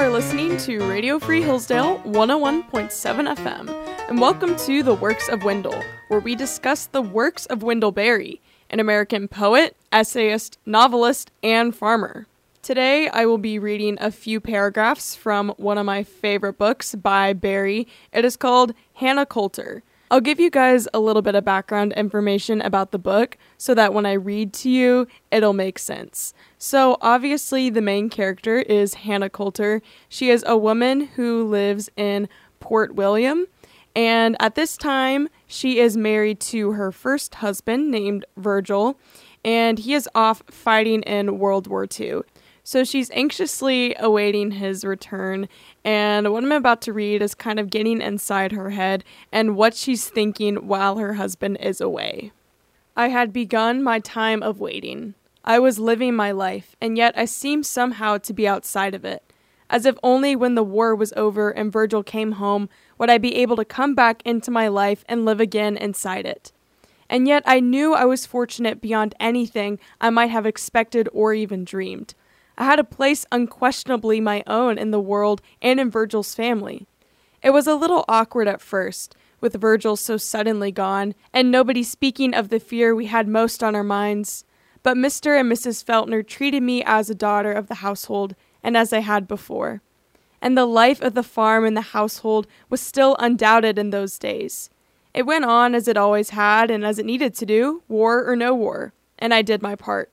are listening to Radio Free Hillsdale 101.7 FM, and welcome to The Works of Wendell, where we discuss the works of Wendell Berry, an American poet, essayist, novelist, and farmer. Today, I will be reading a few paragraphs from one of my favorite books by Berry. It is called Hannah Coulter. I'll give you guys a little bit of background information about the book so that when I read to you, it'll make sense. So, obviously, the main character is Hannah Coulter. She is a woman who lives in Port William, and at this time, she is married to her first husband named Virgil, and he is off fighting in World War II. So she's anxiously awaiting his return, and what I'm about to read is kind of getting inside her head and what she's thinking while her husband is away. I had begun my time of waiting. I was living my life, and yet I seemed somehow to be outside of it, as if only when the war was over and Virgil came home would I be able to come back into my life and live again inside it. And yet I knew I was fortunate beyond anything I might have expected or even dreamed. I had a place unquestionably my own in the world and in Virgil's family. It was a little awkward at first, with Virgil so suddenly gone, and nobody speaking of the fear we had most on our minds. But Mr. and Mrs. Feltner treated me as a daughter of the household, and as I had before. And the life of the farm and the household was still undoubted in those days. It went on as it always had and as it needed to do, war or no war, and I did my part.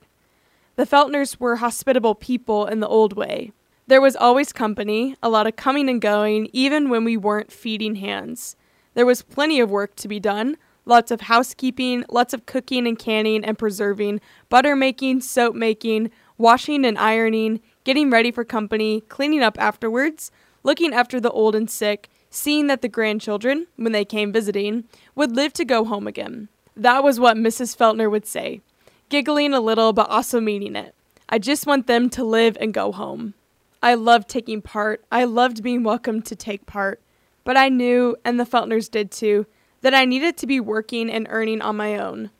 The Feltners were hospitable people in the old way. There was always company, a lot of coming and going, even when we weren't feeding hands. There was plenty of work to be done lots of housekeeping, lots of cooking and canning and preserving, butter making, soap making, washing and ironing, getting ready for company, cleaning up afterwards, looking after the old and sick, seeing that the grandchildren, when they came visiting, would live to go home again. That was what Mrs. Feltner would say giggling a little but also meaning it. I just want them to live and go home. I loved taking part. I loved being welcome to take part. But I knew, and the Feltners did too, that I needed to be working and earning on my own.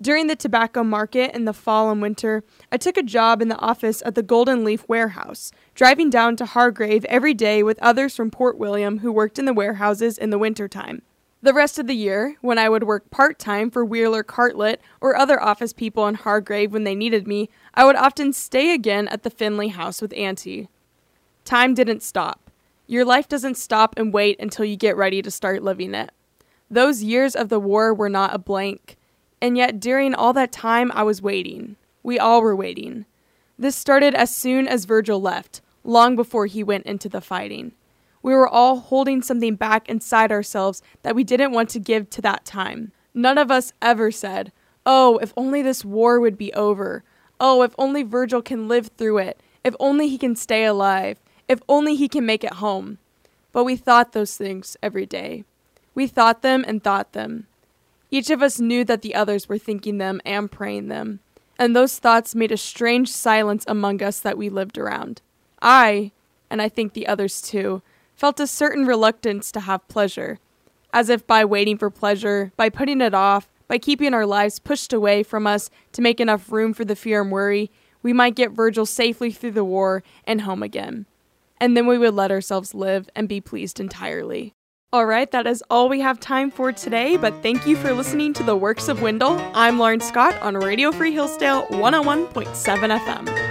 During the tobacco market in the fall and winter, I took a job in the office at the Golden Leaf warehouse, driving down to Hargrave every day with others from Port William who worked in the warehouses in the winter time. The rest of the year, when I would work part time for Wheeler Catlett or other office people in Hargrave when they needed me, I would often stay again at the Finley house with Auntie. Time didn't stop. Your life doesn't stop and wait until you get ready to start living it. Those years of the war were not a blank, and yet during all that time I was waiting. We all were waiting. This started as soon as Virgil left, long before he went into the fighting. We were all holding something back inside ourselves that we didn't want to give to that time. None of us ever said, Oh, if only this war would be over. Oh, if only Virgil can live through it. If only he can stay alive. If only he can make it home. But we thought those things every day. We thought them and thought them. Each of us knew that the others were thinking them and praying them. And those thoughts made a strange silence among us that we lived around. I, and I think the others too, felt a certain reluctance to have pleasure, as if by waiting for pleasure, by putting it off, by keeping our lives pushed away from us to make enough room for the fear and worry, we might get Virgil safely through the war and home again. And then we would let ourselves live and be pleased entirely. All right, that is all we have time for today, but thank you for listening to the Works of Wendell. I'm Lauren Scott on Radio Free Hillsdale 101.7 FM.